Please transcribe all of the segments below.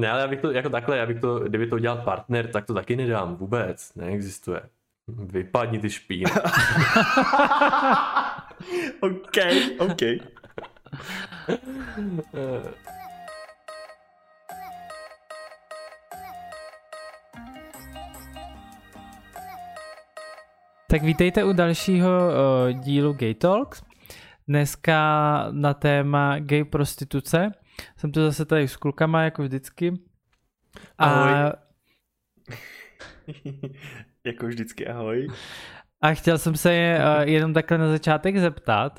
Ne, ale já bych to, jako takhle, já bych to, kdyby to udělal partner, tak to taky nedám, vůbec, neexistuje. Vypadni ty špín. OK, OK. Tak vítejte u dalšího uh, dílu Gay Talks. Dneska na téma gay prostituce. Jsem tu zase tady s klukama, jako vždycky. A, Ahoj. jako vždycky ahoj. a chtěl jsem se uh, jenom takhle na začátek zeptat,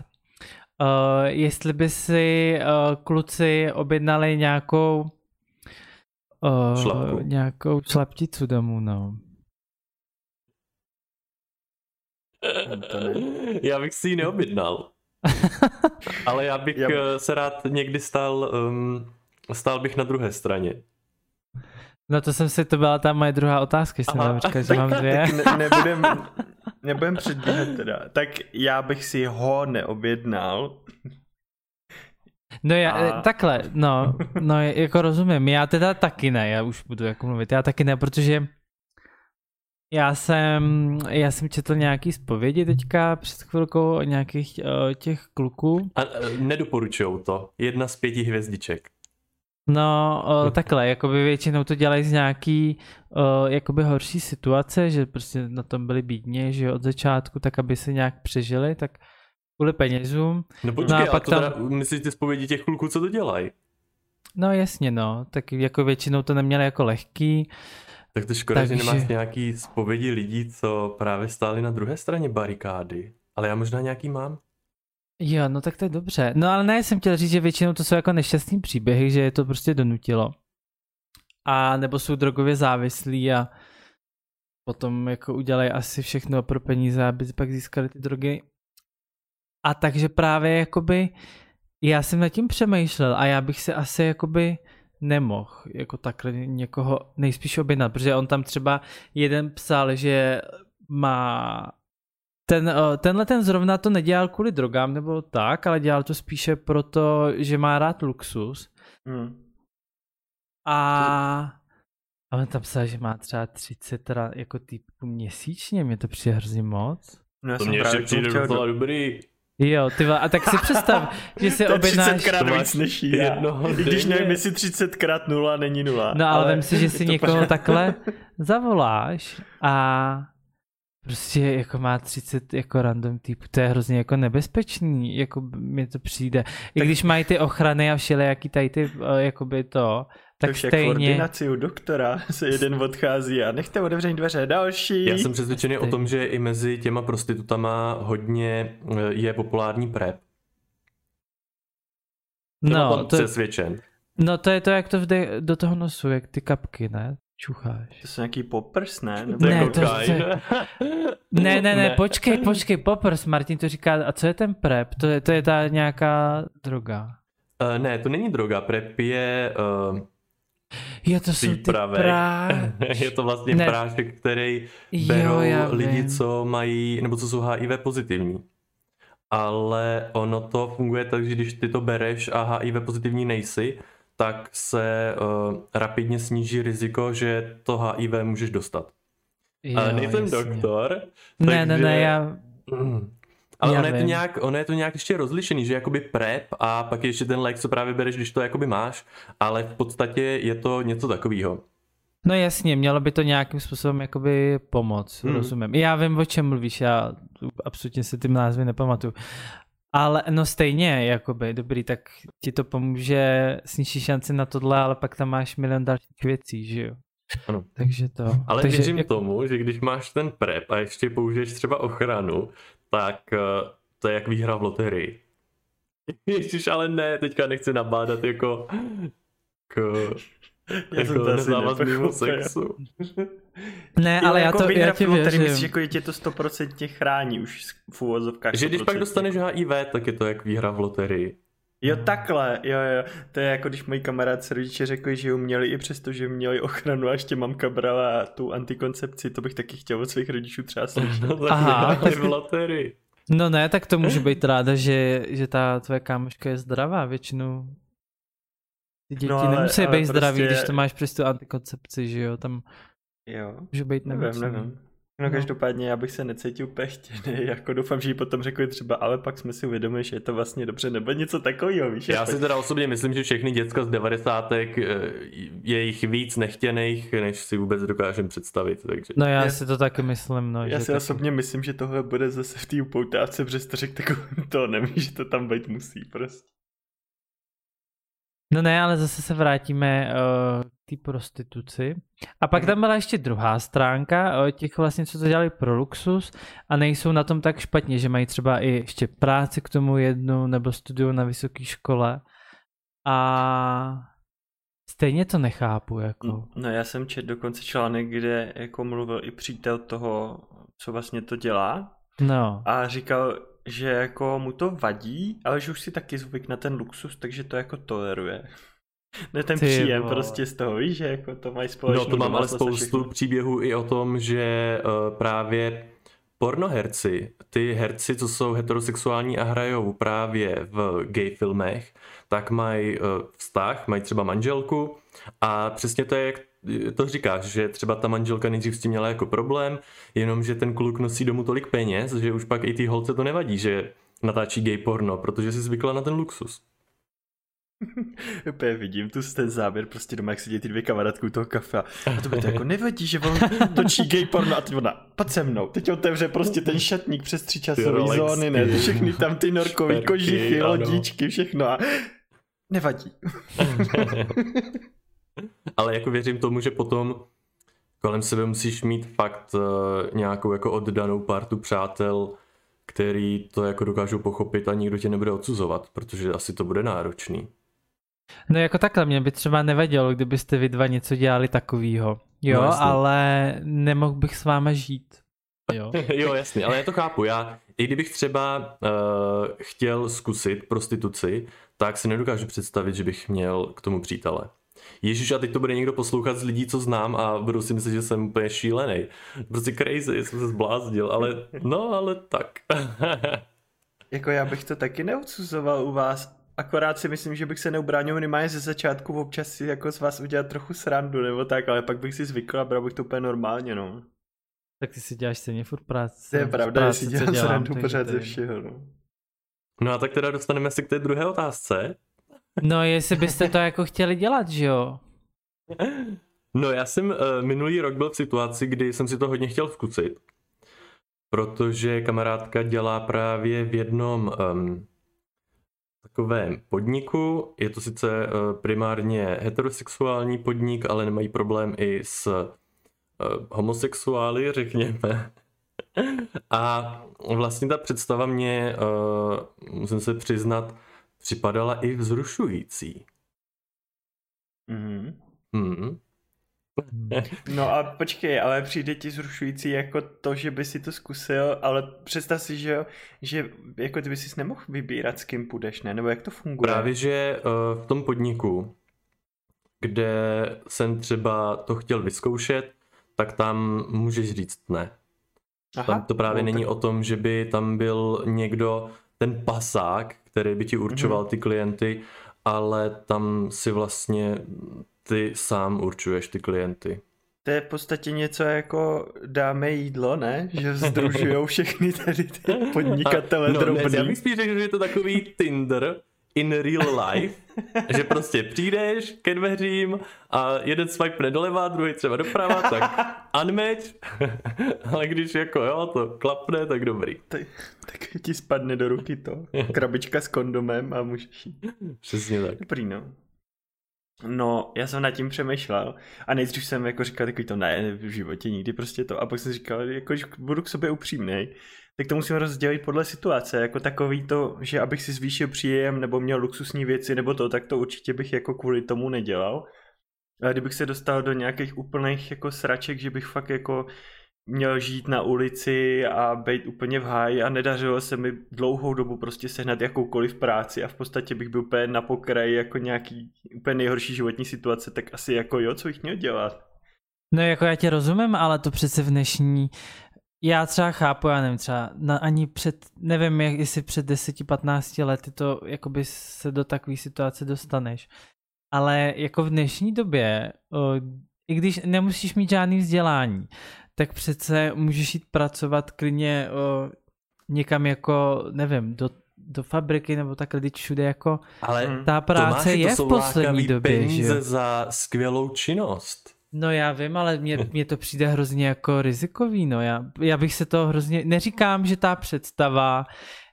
uh, jestli by si uh, kluci objednali nějakou uh, Šlapku. nějakou šlapticu domů, no. To. Já bych si ji neobjednal. Ale já bych Já- já... se rád někdy stal, um, stál bych na druhé straně. No to jsem si, to byla ta moje druhá otázka, jsem vám říkal, že mám dvě. Tak ne, nebudem, nebudem předbíhat teda. Tak já bych si ho neobjednal. No já, A- a... takhle, no, no jako rozumím, já teda taky ne, já už budu jako mluvit, já taky ne, protože já jsem, já jsem četl nějaký zpovědi teďka před chvilkou o nějakých uh, těch kluků, A uh, nedoporučujou to. Jedna z pěti hvězdiček. no uh, takhle, jakoby většinou to dělají z nějaký uh, jakoby horší situace, že prostě na tom byli bídně, že od začátku, tak aby se nějak přežili, tak kvůli penězům, No počkej, a no a pak to tam- teda, myslíš ty zpovědi těch kluků, co to dělají? no jasně no, tak jako většinou to neměli jako lehký, Tak to škoda, Takže- že nemáš nějaký zpovědi lidí, co právě stáli na druhé straně barikády. Ale já možná nějaký mám. Jo, no tak to je dobře. No ale ne, jsem chtěl říct, že většinou to jsou jako nešťastný příběhy, že je to prostě donutilo. A nebo jsou drogově závislí a potom jako udělají asi všechno pro peníze, aby pak získali ty drogy. A takže právě jakoby já jsem nad tím přemýšlel a já bych si asi jakoby nemohl jako takhle někoho nejspíš objednat, protože on tam třeba jeden psal, že má ten, eh, tenhle ten zrovna to nedělal kvůli drogám nebo tak, ale dělal to spíše proto, že má rád luxus. Hmm. A, a on tam psal, že má třeba 30 teda jako týpků měsíčně, mě to přijde hrozně moc. No já To jsem mě ještě právě přijde docela do... dobrý. Jo, ty vole, a tak si představ, že si To je objednáš... 30 krát víc než já. jednoho I když nevím, jestli 30 krát nula není nula. No ale vem si, že si někoho pořád- takhle zavoláš a prostě jako má 30 jako random typů, to je hrozně jako nebezpečný, jako mi to přijde. I Tak- když mají ty ochrany a všelijaký tady ty, eh, jakoby To tak v stejně... ordinaci u doktora se jeden odchází a nechte otevřít dveře další. Já jsem přesvědčený o tom, že i mezi těma prostitutama hodně eh, je populární prep. No tom to, přesvědčen. no to je to, jak to vde do toho nosu, jak ty kapky, ne? Čucháš. To jsou nějaký poppers, ne? Nebo To je Ne, to-. Ne, ne, ne, počkej, počkej, poprs, Martin to říká, a co je ten prep? To je, to je ta nějaká droga. Uh, ne, to není droga, prep je, uh, Jo, to jsou ty prá... je to vlastně Ne. prášek, který Jo, berou já lidi, vím. co mají, nebo co jsou HIV pozitivní. Ale ono to funguje tak, že když ty to bereš a HIV pozitivní nejsi, tak se uh, rapidně sníží riziko, že to HIV můžeš dostat. Jo, Ale nejsem jasně. doktor. Ne, ne, takže- ne, já... Mm. Ale Já ono je, to nějak, ono je to nějak ještě rozlišený, že jakoby prep a pak je ještě ten lék, co právě bereš, když to jakoby máš, ale v podstatě je to něco takového. No jasně, mělo by to nějakým způsobem jakoby pomoct, hmm. rozumím. Já vím, o čem mluvíš, já absolutně si ty názvy nepamatuju. Ale no stejně, jakoby, dobrý, tak ti to pomůže, sníží šanci na tohle, ale pak tam máš milion dalších věcí, že jo? Ano. Takže to. Ale Takže, věřím jak- tomu, že když máš ten prep a ještě použiješ třeba ochranu, tak eh, to je jak výhra v loterii. Ježiš, ale ne, teďka nechci nabádat jako k Já jako to nezávaznému sexu. Ne, Jo, ale já jako to, výhra já v ti loterii, věřím. myslíš, jako že tě to 100% chrání už v úvozovkách. Že když pak 100%. dostaneš HIV, tak je to jak výhra v loterii. Jo, takhle, jo, jo. To je jako když moji kamarádce rodiče řekli, že ji měli i přesto, že měli ochranu a ještě mamka brala tu antikoncepci, to bych taky chtěl od svých rodičů třeba slyšet. No, tak Aha, v loterii. No ne, tak to může být ráda, že, že ta tvoje kámoška je zdravá většinou. Ty děti No, ale- nemusí ale být zdraví, prostě- když to máš přes tu antikoncepci, že jo, tam Jo. může být Nevím, nemocný. nevím. No, No. každopádně já bych se necítil úplně chtěný, jako doufám, že jí potom řekli třeba, ale pak jsme si uvědomili, že je to vlastně dobře, nebo něco takového, víš? Já jako- si teda osobně myslím, že všechny děcka z 90. je jich víc nechtěných, než si vůbec dokážem představit, takže... No já Já- si to taky myslím, no. Já že si taky. osobně myslím, že tohle bude zase v té upoutávce, protože to řekl takovým tónem, že to tam být musí prostě. No ne, ale zase se vrátíme uh, k té prostituci. A pak Mhm. tam byla ještě druhá stránka uh, těch vlastně, co to dělali pro luxus a nejsou na tom tak špatně, že mají třeba i ještě práci k tomu jednu nebo studiu na vysoké škole. A stejně to nechápu, jako. No já jsem četl dokonce článek, kde jako mluvil i přítel toho, co vlastně to dělá No. a říkal, že jako mu to vadí, ale že už si taky zvyk na ten luxus, takže to jako toleruje. Ne ten Ty příjem vole. prostě z toho, víš, že jako to mají společnou No to mám ale spoustu všechno. příběhů i o tom, že uh, právě pornoherci, ty herci, co jsou heterosexuální a hrajou právě v gay filmech, tak mají uh, vztah, mají třeba manželku a přesně to je, jak to říkáš, že třeba ta manželka nejdřív s tím měla jako problém, jenomže ten kluk nosí domů tolik peněz, že už pak i ty holce to nevadí, že natáčí gay porno, protože si zvykla na ten luxus. Úplně vidím tu ten záběr, prostě doma, jak sedí ty dvě kamarádky u toho kafe a to by to jako nevadí, že on točí gay porno a teď ona, pojď se mnou, teď otevře prostě ten šatník přes tři časové zóny, ne, všechny tam ty norkový Šperky, kožichy, lodičky, všechno a nevadí. Ale jako věřím tomu, že potom kolem sebe musíš mít fakt uh, nějakou jako oddanou partu přátel, který to jako dokážou pochopit a nikdo tě nebude odsuzovat, protože asi to bude náročný. No jako takhle, mě by třeba nevadilo, kdybyste vy dva něco dělali takovýho. Jo, No, ale nemohl bych s váma žít. Jo. jo, jasně, ale já to chápu. Já, i kdybych třeba uh, chtěl zkusit prostituci, tak si nedokážu představit, že bych měl k tomu přítele. Ježíš, a teď to bude někdo poslouchat z lidí, co znám a budou si myslet, že jsem úplně šílený. Prostě crazy, jsem se zbláznil, ale no, ale tak. Jako já bych to taky neodsuzoval u vás, akorát si myslím, že bych se neubránil minimálně ze začátku občas si jako z vás udělat trochu srandu nebo tak, ale pak bych si zvykl a bral bych to úplně normálně, no. Tak ty si děláš stejně furt práci. To je pravda, že práce, si dělám dělám, srandu pořád ze všeho, no. No a tak teda dostaneme se k té druhé otázce. No jestli byste to jako chtěli dělat, že jo? No já jsem uh, minulý rok byl v situaci, kdy jsem si to hodně chtěl zkusit, protože kamarádka dělá právě v jednom um, takovém podniku, je to sice uh, primárně heterosexuální podnik, ale nemají problém i s uh, homosexuály, řekněme. A vlastně ta představa mě, uh, musím se přiznat, připadala i vzrušující. Mhm. Hmm. No a počkej, ale přijde ti zrušující jako to, že by si to zkusil, ale představ si, že, že jako ty by si nemohl vybírat, s kým půjdeš, ne? Nebo jak to funguje? Právě, že eh, v tom podniku, kde jsem třeba to chtěl vyzkoušet, tak tam můžeš říct ne. Tam to právě no, není tak- o tom, že by tam byl někdo, ten pasák, který by ti určoval Mhm. ty klienty, ale tam si vlastně ty sám určuješ ty klienty. To je v podstatě něco jako dáme jídlo, ne? Že združujou všechny tady ty podnikatele no, Ne, já drobný. bych spíš řekl, že je to takový Tinder in real life, že prostě přijdeš ke dveřím a jeden swipe doleva, druhý třeba doprava, tak unmatch, ale když jako jo, to klapne, tak dobrý. Tak, tak ti spadne do ruky to. Krabička s kondomem a můžeš jít. Přesně tak. Dobrý, no. No, já jsem nad tím přemýšlel a nejdřív jsem jako říkal takový to ne, v životě nikdy prostě to a pak jsem říkal, jako když budu k sobě upřímný, tak to musím rozdělit podle situace, jako takový to, že abych si zvýšil příjem nebo měl luxusní věci nebo to, tak to určitě bych jako kvůli tomu nedělal. Ale kdybych se dostal do nějakých úplných jako sraček, že bych fakt jako měl žít na ulici a být úplně v háji a nedařilo se mi dlouhou dobu prostě sehnat jakoukoliv práci a v podstatě bych byl úplně na pokraji jako nějaký úplně nejhorší životní situace, tak asi jako jo, co bych měl dělat? No jako já tě rozumím, ale to přece v dnešní já třeba chápu, já nevím, třeba na, ani před, nevím, jak, jestli před 10-15 lety to jakoby se do takové situace dostaneš. ale jako v dnešní době, o, i když nemusíš mít žádný vzdělání, tak přece můžeš jít pracovat klidně o, někam jako, nevím, do do fabriky nebo takhle, když všude jako Ale ta práce Tomáši, je to v poslední době, že peníze jo? za skvělou činnost. No já vím, ale mně, mně to přijde hrozně jako rizikový, no já, já bych se to hrozně, neříkám, že ta představa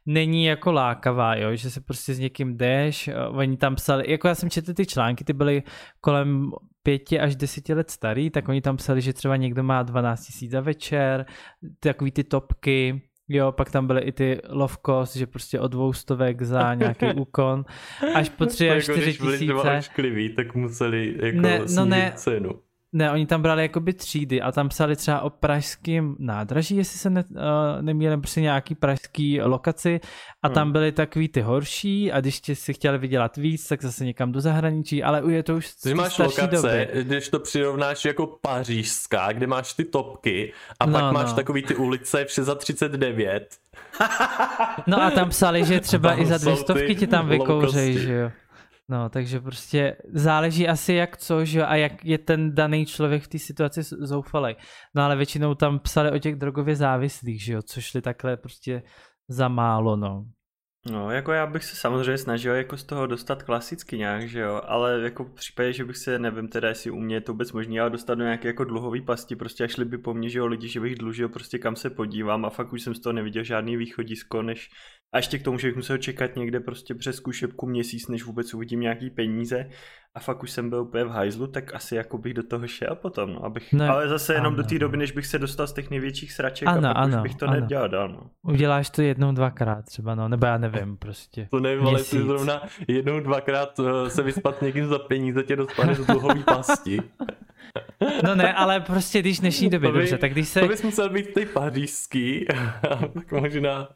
není jako lákavá, jo, že se prostě s někým jdeš, a oni tam psali, jako já jsem četl ty články, ty byly kolem pěti až deseti let starý, tak oni tam psali, že třeba někdo má 12 tisíc za večer, takový ty topky, Jo, pak tam byly i ty love cost, že prostě od dvou stovek za nějaký úkon, až po tři až jako čtyři když byli tisíce. oškliví, tak museli jako Ne, no ne. cenu. Ne, oni tam brali jakoby třídy a tam psali třeba o pražském nádraží, jestli se ne, uh, nemýlím, prostě nějaký pražský lokaci a tam Hmm. byly takový ty horší a když ti si chtěli vydělat víc, tak zase někam do zahraničí, ale je to už Ty máš starší lokace, doby. když to přirovnáš jako pařížská, kde máš ty topky a No, pak máš no. takový ty ulice vše za 39. No a tam psali, že třeba Tam i za dvě stovky ti tam vykouřej, že jo. No, takže prostě záleží asi jak co, že a jak je ten daný člověk v té situaci z- zoufalej. No ale většinou tam psali o těch drogově závislých, že jo, což šli takhle prostě za málo, no. No, jako já bych se samozřejmě snažil jako z toho dostat klasicky nějak, že jo, ale jako v případě, že bych se, nevím teda, jestli u mě je to vůbec možné, ale dostat do nějaké jako dluhový pasti, prostě a šli by po mně, že jo, lidi, že bych dlužil prostě kam se podívám a fakt už jsem z toho neviděl žádný východisko, než a ještě k tomu, že bych musel čekat někde prostě přes zkušebku měsíc, než vůbec uvidím nějaký peníze a fakt už jsem byl úplně v hajzlu, tak asi jako bych do toho šel potom, no, abych, Ne, ale zase jenom do ano. té doby, než bych se dostal z těch největších sraček Ano, a pak ano, už bych to ano. nedělal dál, no. Uděláš to jednou, dvakrát třeba, no, nebo já nevím, prostě. To nevím, ale jestli zrovna jednou, dvakrát eh, se vyspat s někým za peníze tě dostane z dluhový pasti. No ne, ale prostě když v dnešní době, by- dobře, tak když se... To bys musel být ty pařížský, a tak možná...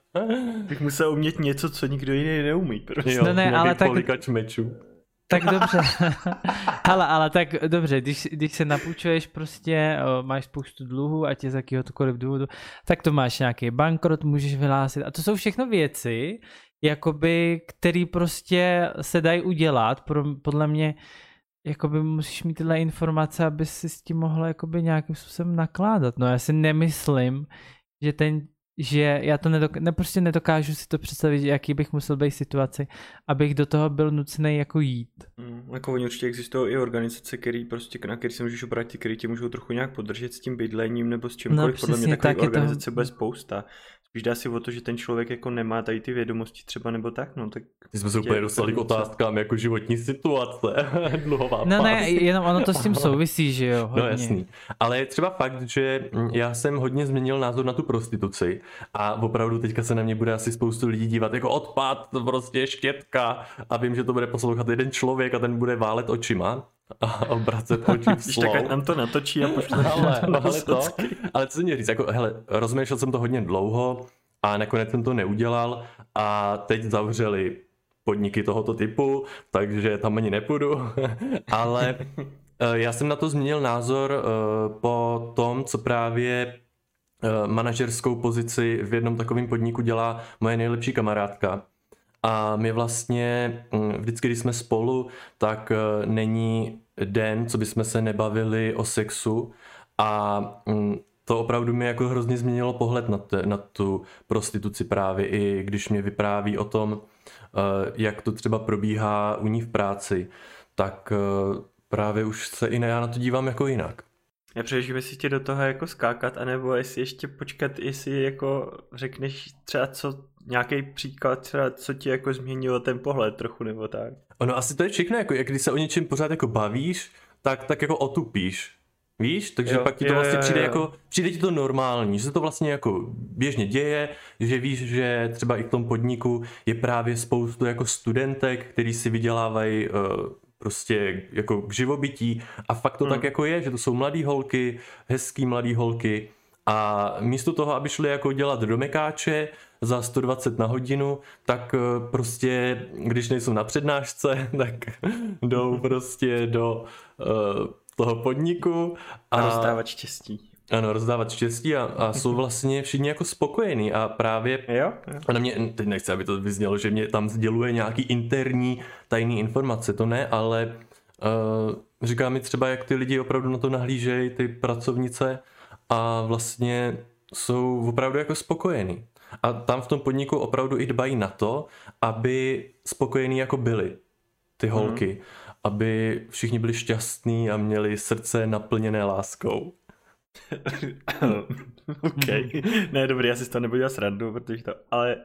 Bych musel umět něco, co nikdo jiný neumí, prostě. Jo, No ne, nějaký ale tak- mečů. Tak dobře. ale, ale tak dobře, když, když se napůjčuješ prostě, o, máš spoustu dluhů, ať je z jakéhokoliv důvodu, tak to máš nějaký bankrot, můžeš vyhlásit. A to jsou všechno věci, jakoby, které prostě se dají udělat. Pro, podle mě jakoby musíš mít tyhle informace, aby si s tím mohl jakoby nějakým způsobem nakládat. No já si nemyslím, že ten že já to nedok- ne, prostě nedokážu si to představit, jaký bych musel být situaci, abych do toho byl nucený jako jít. Mm, jako oni určitě existují i organizace, který prostě, na který se můžeš obrátit, který tě můžou trochu nějak podržet s tím bydlením nebo s čímkoliv. Podle mě takových tak, je to- organizace bude spousta. Spíš dá si o to, že ten člověk jako nemá tady ty vědomosti třeba nebo tak, no tak Ty jsme se prostě úplně dostali k otázkám jako životní situace, dluhová No ne, jenom ono to s tím souvisí, že jo, hodně. No jasný. Ale je třeba fakt, že mm, já jsem hodně změnil názor na tu prostituci a opravdu teďka se na mě bude asi spoustu lidí dívat jako odpad, to prostě štětka a vím, že to bude poslouchat jeden člověk a ten bude válet očima a obracet oči v Když tak nám to natočí a pošle Ale, na ale to, ale co mě říct, jako, hele, rozmýšlel jsem to hodně dlouho a nakonec jsem to neudělal a teď zavřeli podniky tohoto typu, takže tam ani nepůjdu, ale eh, já jsem na to změnil názor eh, po tom, co právě eh, manažerskou pozici v jednom takovém podniku dělá moje nejlepší kamarádka. A my vlastně mm, vždycky, když jsme spolu, tak není den, co bychom se nebavili o sexu a mm, to opravdu mi jako hrozně změnilo pohled na, te, na tu prostituci právě, i když mě vypráví o tom, eh, jak to třeba probíhá u ní v práci, tak eh, právě už se i já na to dívám jako jinak. Já přemýšlím, jestli tě do toho jako skákat, anebo jestli ještě počkat, jestli jako řekneš třeba co, nějaký příklad, třeba co ti jako změnilo ten pohled trochu, nebo tak. Ono asi to je všechno, jako jak když se o něčem pořád jako bavíš, tak, tak jako otupíš. Víš? Takže Jo, pak ti to jo, vlastně jo, přijde jo. jako, přijde ti to normální, že se to vlastně jako běžně děje, že víš, že třeba i v tom podniku je právě spoustu jako studentek, který si vydělávají uh, prostě jako k živobytí a fakt to Hmm. tak jako je, že to jsou mladý holky, hezký mladý holky a místo toho, aby šli jako dělat do mekáče za 120 na hodinu, tak eh, prostě, když nejsou na přednášce, tak jdou prostě do uh, toho podniku A, a rozdávat štěstí. Ano, rozdávat štěstí a, a jsou vlastně všichni jako spokojení a právě Jo? jo. a na mě, teď nechci, aby to vyznělo, že mě tam sděluje nějaký interní tajný informace, to ne, ale uh, říká mi třeba, jak ty lidi opravdu na to nahlížejí, ty pracovnice a vlastně jsou opravdu jako spokojení. A tam v tom podniku opravdu i dbají na to, aby spokojení jako byli ty mhm. holky. Mm. Aby všichni byli šťastní a měli srdce naplněné láskou. OK. ne, dobrý, já si toho nebudu dělat srandu, protože to, ale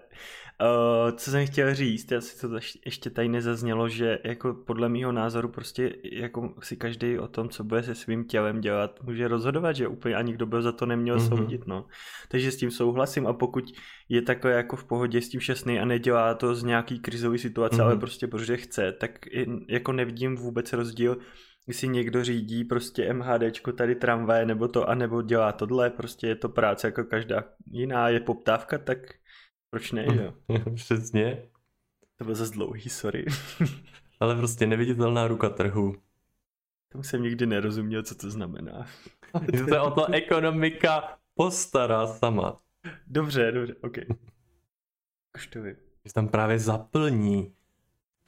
Uh, co jsem chtěl říct, asi to ještě tady nezaznělo, že jako podle mýho názoru prostě jako si každý o tom, co bude se svým tělem dělat, může rozhodovat, že úplně ani kdo by za to neměl mm-hmm. soudit, no. Takže s tím souhlasím a pokud je takové jako v pohodě s tím šťastný a nedělá to z nějaký krizový situace, mm-hmm. ale prostě protože chce, tak jako nevidím vůbec rozdíl, jestli někdo řídí prostě MHDčko tady tramvaje nebo to, anebo dělá tohle, prostě je to práce jako každá jiná, je poptávka, tak proč ne, jo? Přesně. To bylo zase dlouhý, sorry. Ale prostě neviditelná ruka trhu. Tomu jsem nikdy nerozuměl, co to znamená. Že se o to ekonomika postará sama. Dobře, dobře, ok. Už to vím. Že tam právě zaplní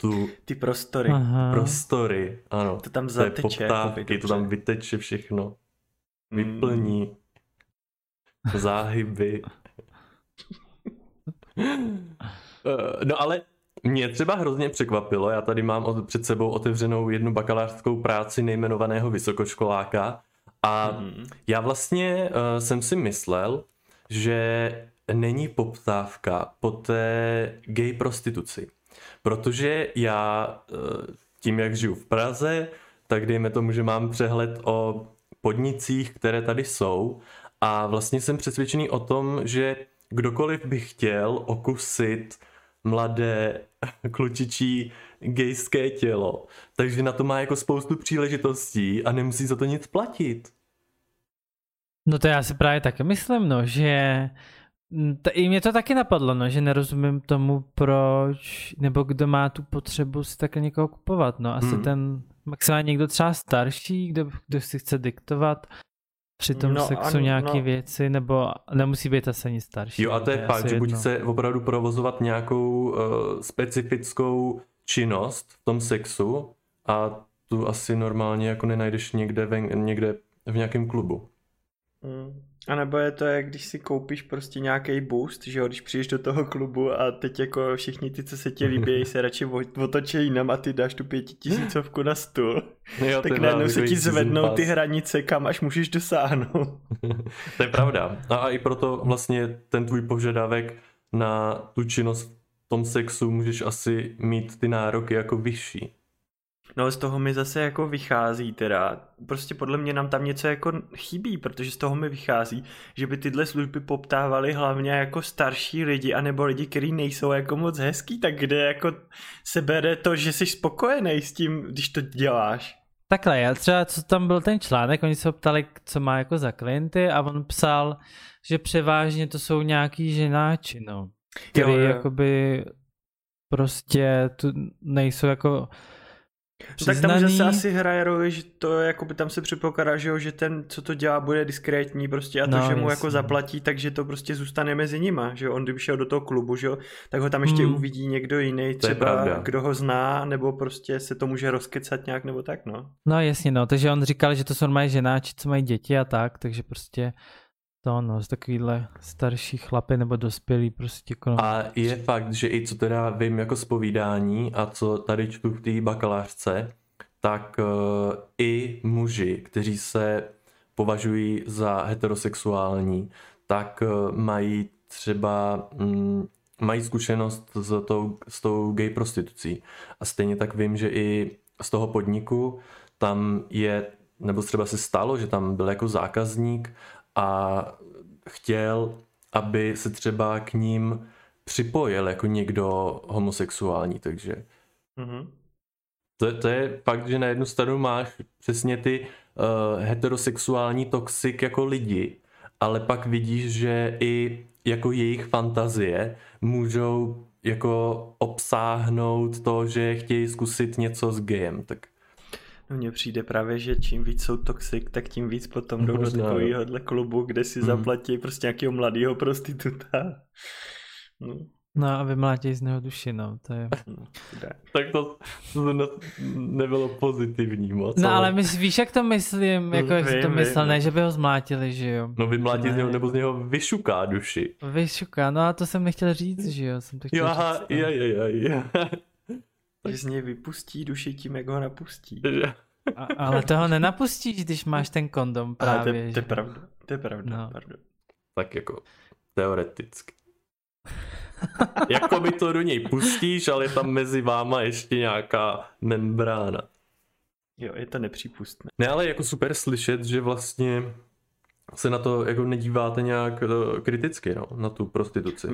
tu... Ty prostory. Aha. Prostory, ano. To tam zateče. Poptávky, to tam vyteče všechno. Vyplní. Mm. Záhyby. Eh, no ale mě třeba hrozně překvapilo, já tady mám před sebou otevřenou jednu bakalářskou práci nejmenovaného vysokoškoláka a mm. já vlastně uh, jsem si myslel, že není poptávka po té gay prostituci. Protože já uh, tím, jak žiju v Praze, tak dejme tomu, že mám přehled o podnicích, které tady jsou a vlastně jsem přesvědčený o tom, že kdokoliv by chtěl okusit mladé klučičí gejské tělo, takže na to má jako spoustu příležitostí a nemusí za to nic platit. No to já si právě taky myslím, no, že i mě to taky napadlo, no, že nerozumím tomu, proč, nebo kdo má tu potřebu si takhle někoho kupovat, no, asi hmm. ten maximálně někdo třeba starší, kdo, kdo si chce diktovat, při tom no, sexu ano, nějaké no. věci, nebo nemusí být asi ani starší. Jo a to je, je fakt, že buď chce opravdu provozovat nějakou uh, specifickou činnost v tom sexu a tu asi normálně jako nenajdeš někde, ven, někde v nějakém klubu. Mm. A nebo je to, jak když si koupíš prostě nějaký boost, že jo, když přijdeš do toho klubu a teď jako všichni ty, co se ti líbí, se radši otočí jinam a ty dáš tu pětitisícovku na stůl. Jo, tak najednou se ti zvednou ty hranice, kam až můžeš dosáhnout. to je pravda. A i proto vlastně ten tvůj požadavek na tu činnost v tom sexu můžeš asi mít ty nároky jako vyšší. No z toho mi zase jako vychází teda, prostě podle mě nám tam něco jako chybí, protože z toho mi vychází, že by tyhle služby poptávaly hlavně jako starší lidi, anebo lidi, kteří nejsou jako moc hezký, tak kde jako se bere to, že jsi spokojený s tím, když to děláš. Takhle, já třeba, co tam byl ten článek, oni se ho ptali, co má jako za klienty a on psal, že převážně to jsou nějaký ženáči, no. Který jo, jo. jakoby prostě tu nejsou jako No tak tam zase asi hraje roli, že to jako by tam se předpokládá, že, jo, že ten, co to dělá, bude diskrétní prostě a to, no, že mu jasný. jako zaplatí, takže to prostě zůstane mezi nima, že jo, on kdyby šel do toho klubu, že jo, tak ho tam ještě hmm. uvidí někdo jiný, třeba kdo ho zná, nebo prostě se to může rozkecat nějak, nebo tak, no. No jasně, no, takže on říkal, že to jsou normálně ženáči, co mají děti a tak, takže prostě to no, z takovýhle starší chlapy nebo dospělí prostě. Kolem... A je fakt, že i co teda vím jako z povídání a co tady čtu v té bakalářce, tak uh, i muži, kteří se považují za heterosexuální, tak uh, mají třeba um, mají zkušenost s tou, s tou gay prostitucí. A stejně tak vím, že i z toho podniku tam je, nebo třeba se stalo, že tam byl jako zákazník a chtěl, aby se třeba k ním připojil jako někdo homosexuální, takže mm-hmm. to, to je fakt, že na jednu stranu máš přesně ty uh, heterosexuální toxik jako lidi, ale pak vidíš, že i jako jejich fantazie můžou jako obsáhnout to, že chtějí zkusit něco s gejem, tak mně přijde právě, že čím víc jsou toxik, tak tím víc potom jdou do takovýhohle klubu, kde si hmm. zaplatí prostě nějakého mladého prostituta. No. No a vymlátěj z něho duši, no, to je... tak to, to ne, nebylo pozitivní moc. No ale my, víš, jak to myslím, jako jak jsi to myslel, ne, že by ho zmlátili, že jo. No vymlátí z něho, nebo z něho vyšuká duši. Vyšuká, no a to jsem nechtěl říct, že jo, jsem to chtěl jo, aha, říct. no. je, je, je, je. Že z něj vypustí duši tím, jak ho napustí. A, ale toho nenapustíš, když máš ten kondom právě. Ale to, je- to je pravda, to je pravda, No. pardon. Tak jako teoreticky. jako by to do něj pustíš, ale je tam mezi váma ještě nějaká membrána. Jo, je to nepřípustné. Ne, ale jako super slyšet, že vlastně se na to jako nedíváte nějak eh, kriticky, no, na tu prostituci.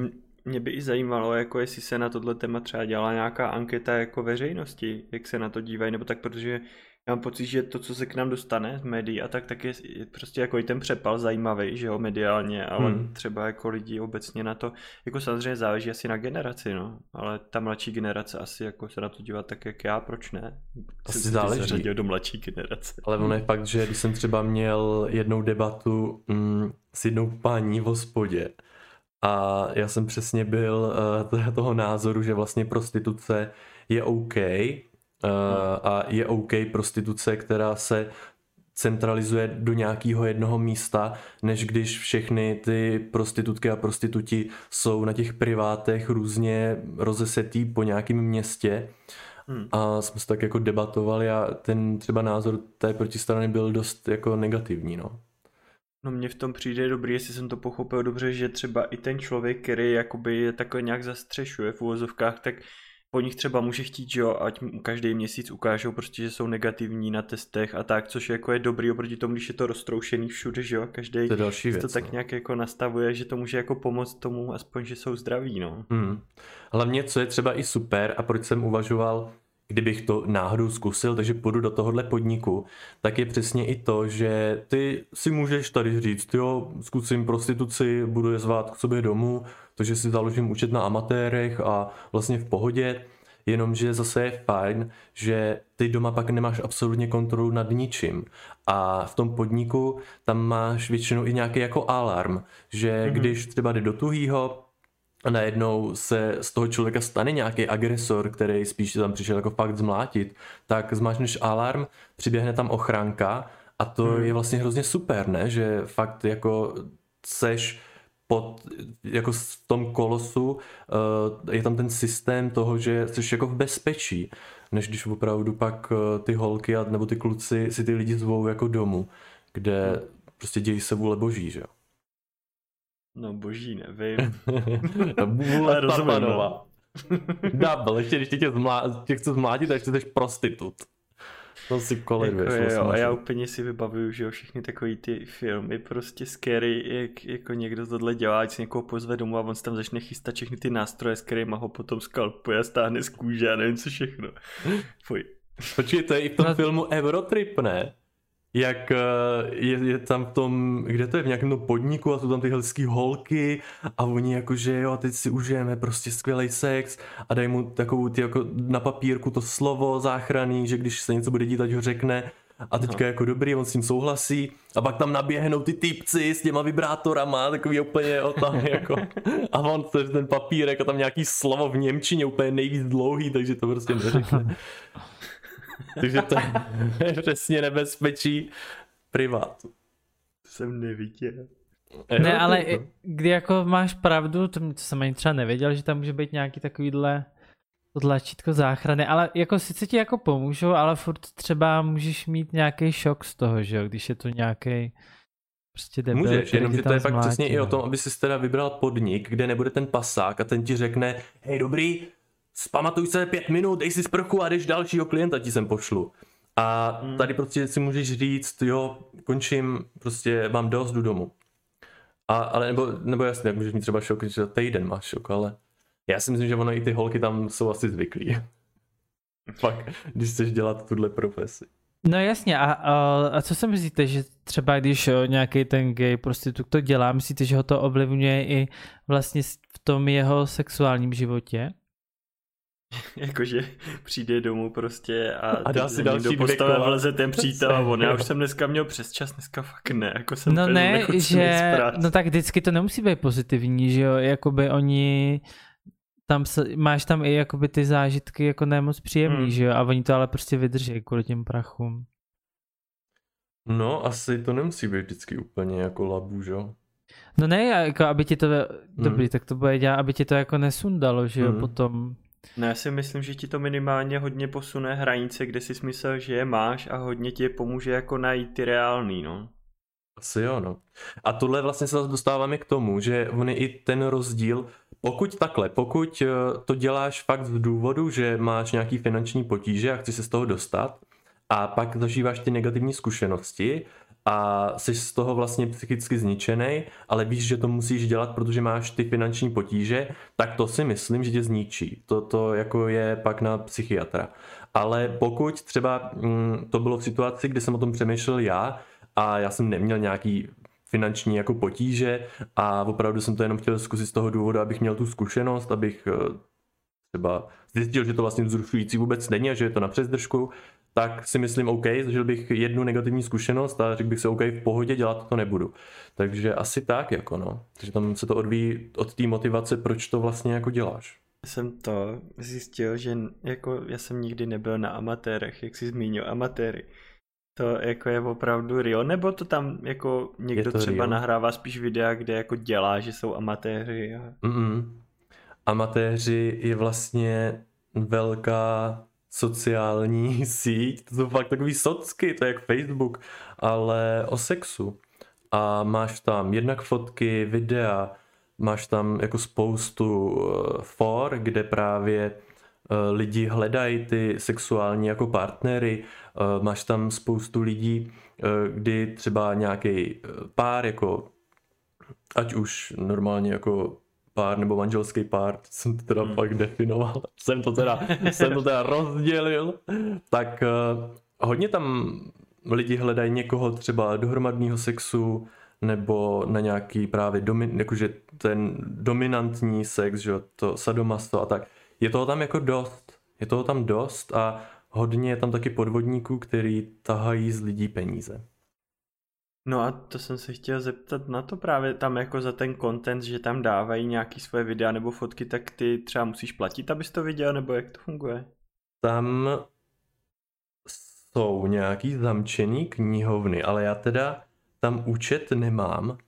Mě by i zajímalo, jako jestli se na tohle téma třeba dělala nějaká anketa jako veřejnosti, jak se na to dívají, nebo tak, protože já mám pocit, že to, co se k nám dostane z médií a tak, tak je, je prostě jako i ten přepal zajímavý, že jo, mediálně, ale Hmm. třeba jako lidi obecně na to, jako samozřejmě záleží asi na generaci, no, ale ta mladší generace asi jako se na to dívat tak, jak já, proč ne? Asi se záleží. do mladší generace. Ale ono je fakt, že když jsem třeba měl jednou debatu mm, s jednou paní v hospodě a já jsem přesně byl uh, toho názoru, že vlastně prostituce je OK a je OK prostituce, která se centralizuje do nějakého jednoho místa, než když všechny ty prostitutky a prostituti jsou na těch privátech různě rozesetý po nějakém městě Hmm. a jsme se tak jako debatovali a ten třeba názor té protistrany byl dost jako negativní, no. No mně v tom přijde dobrý, jestli jsem to pochopil dobře, že třeba i ten člověk, který jakoby je takhle nějak zastřešuje v úvozovkách, tak po nich třeba může chtít, že jo, ať každý měsíc ukážou prostě, že jsou negativní na testech a tak, což jako je dobrý oproti tomu, když je to roztroušený všude, že jo, každý To další to věc. tak no. nějak jako nastavuje, že to může jako pomoct tomu, aspoň, že jsou zdraví, no. Hmm. Hlavně, co je třeba i super a proč jsem uvažoval, kdybych to náhodou zkusil, takže půjdu do tohohle podniku, tak je přesně i to, že ty si můžeš tady říct, jo, zkusím prostituci, budu je zvát k sobě domů, to, že si založím účet na amatérech a vlastně v pohodě, jenomže zase je fajn, že ty doma pak nemáš absolutně kontrolu nad ničím a v tom podniku tam máš většinou i nějaký jako alarm, že Mhm. když třeba jde do tuhýho, a najednou se z toho člověka stane nějaký agresor, který spíš tam přišel jako fakt zmlátit, tak zmáčneš alarm, přiběhne tam ochránka a to Hmm. je vlastně hrozně super, ne? Že fakt jako seš pod, jako v tom kolosu, uh, je tam ten systém toho, že jsi jako v bezpečí, než když opravdu pak uh, ty holky a, nebo ty kluci si ty lidi zvou jako domů, kde prostě dějí se vůle boží, že jo? No boží, nevím. Vůle rozumím, Satanova. Double, ještě když tě, tě, zmlá, tě chce zmlátit, tak jsi prostitut. To si koleduješ. Jako jo, a já úplně si vybavuju, že jo, všechny takový ty filmy prostě scary, jak jako někdo tohle dělá, ať si někoho pozve domů a on se tam začne chystat všechny ty nástroje, s kterými ho potom skalpuje a stáhne z kůže a nevím co všechno. Fuj. Počkej, to je i v tom filmu Eurotrip, ne? Jak eh, je, je tam v tom, kde to je, v nějakém tom podniku a jsou tam ty hezký holky a oni jakože jo, teď si užijeme prostě skvělý sex a dají mu takovou ty jako na papírku to slovo záchranný, že když se něco bude dít, ať ho řekne a teďka jako dobrý, on s tím souhlasí a pak tam naběhnou ty typci s těma vibrátorama, takový úplně o tam jako a on chce ten papírek a tam nějaký slovo v Němčině úplně nejvíc dlouhý, takže to prostě neřekne. Takže to je přesně nebezpečí privátu. To jsem neviděl. Ne, ale i- kdy jako máš pravdu, to, to jsem ani třeba nevěděl, že tam může být nějaký takovýhle to tlačítko záchrany, ale jako sice ti jako pomůžou, ale furt třeba můžeš mít nějaký šok z toho, že jo, když je to nějaký prostě debil, Můžeš, který jenomže to je fakt přesně i o no. tom, aby si teda vybral podnik, kde nebude ten pasák a ten ti řekne, hej dobrý, zpamatuj se pět minut, dej si sprchu a jdeš dalšího klienta ti sem pošlu. A Hmm. tady prostě si můžeš říct, jo, končím, prostě mám dost, jdu domů. A, ale nebo, nebo jasně, můžeš mít třeba šok, že týden máš šok, ale já si myslím, že ono i ty holky tam jsou asi zvyklí. Fakt, když chceš dělat tuhle profesi. No jasně, a, a, a co si myslíte, že třeba když nějaký ten gay prostitut to dělá, myslíte, že ho to ovlivňuje i vlastně v tom jeho sexuálním životě? Jakože přijde domů prostě a, A dá si další kola. vleze ten přítel a on, já už jsem dneska měl přes čas, dneska fakt ne, jako jsem No ne, nechucený že, no tak vždycky to nemusí být pozitivní, že jo, jakoby oni tam se, máš tam i jakoby ty zážitky jako nemoc příjemný, Hmm. že jo? A oni to ale prostě vydrží kvůli těm prachům. No, asi to nemusí být vždycky úplně jako labu, že jo? No ne, jako aby ti to, dobrý, Mhm. tak to bude dělat, aby ti to jako nesundalo, že jo, Mhm. potom. No já si myslím, že ti to minimálně hodně posune hranice, kde si myslel, že je máš a hodně ti pomůže jako najít ty reálný, no. Asi jo, no. A tohle vlastně se dostáváme k tomu, že on je i ten rozdíl, pokud takhle, pokud eh, to děláš fakt z důvodu, že máš nějaký finanční potíže a chceš se z toho dostat a pak zažíváš ty negativní zkušenosti a jsi z toho vlastně psychicky zničený, ale víš, že to musíš dělat, protože máš ty finanční potíže, tak to si myslím, že tě zničí. To, to jako je pak na psychiatra. Ale pokud třeba mm, to bylo v situaci, kdy jsem o tom přemýšlel já, a já jsem neměl nějaký finanční jako potíže a opravdu jsem to jenom chtěl zkusit z toho důvodu, abych měl tu zkušenost, abych eh, třeba zjistil, že to vlastně vzrušující vůbec není a že je to na přezdržku, tak si myslím OK, zažil bych jednu negativní zkušenost a řekl bych si OK, v pohodě dělat to nebudu. Takže asi tak jako no. Takže tam se to odvíjí od té motivace, proč to vlastně jako děláš. Já jsem to zjistil, že jako já jsem nikdy nebyl na amatérech, jak jsi zmínil, amatéry. To jako je opravdu real, nebo to tam jako někdo třeba real. nahrává spíš videa, kde jako dělá, že jsou amatéři a... Mm-mm. Amatéři je vlastně velká sociální síť, to jsou fakt takový socky, to je jak Facebook, ale o sexu. A máš tam jednak fotky, videa, máš tam jako spoustu eh, for, kde právě eh, lidi hledají ty sexuální jako partnery, eh, máš tam spoustu lidí, kdy třeba nějaký pár jako ať už normálně jako pár nebo manželský pár, jsem to teda Hmm. pak definoval, jsem to teda, jsem to teda rozdělil, tak uh, hodně tam lidi hledají někoho třeba do hromadného sexu, nebo na nějaký právě domi, jakože ten dominantní sex, že jo, to sadomaso a tak. Je toho tam jako dost, je toho tam dost a hodně je tam taky podvodníků, který tahají z lidí peníze. No a to jsem se chtěl zeptat na to právě tam jako za ten content, že tam dávají nějaký svoje videa nebo fotky, tak ty třeba musíš platit, abys to viděl, nebo jak to funguje? tam jsou nějaký zamčený knihovny, ale já teda tam účet nemám,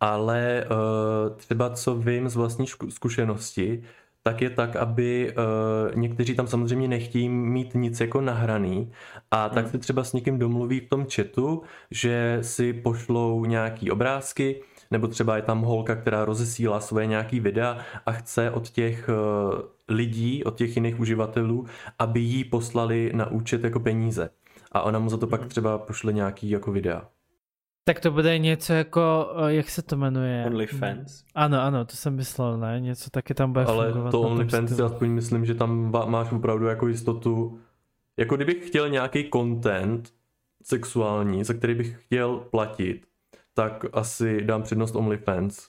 ale uh, třeba co vím z vlastní zkušenosti, tak je tak, aby uh, někteří tam samozřejmě nechtějí mít nic jako nahraný a tak Hmm. si třeba s někým domluví v tom chatu, že si pošlou nějaký obrázky, nebo třeba je tam holka, která rozesílá svoje nějaký videa a chce od těch uh, lidí, od těch jiných uživatelů, aby jí poslali na účet jako peníze. A ona mu za to pak Mhm. třeba pošle nějaký jako videa. Tak to bude něco jako, eh, jak se to jmenuje? OnlyFans? Ano, ano, to jsem myslel, ne? Něco taky tam bude Ale fungovat. to na tom OnlyFans si stylu. aspoň myslím, že tam máš opravdu jako jistotu. Jako kdybych chtěl nějaký content sexuální, za který bych chtěl platit, tak asi dám přednost OnlyFans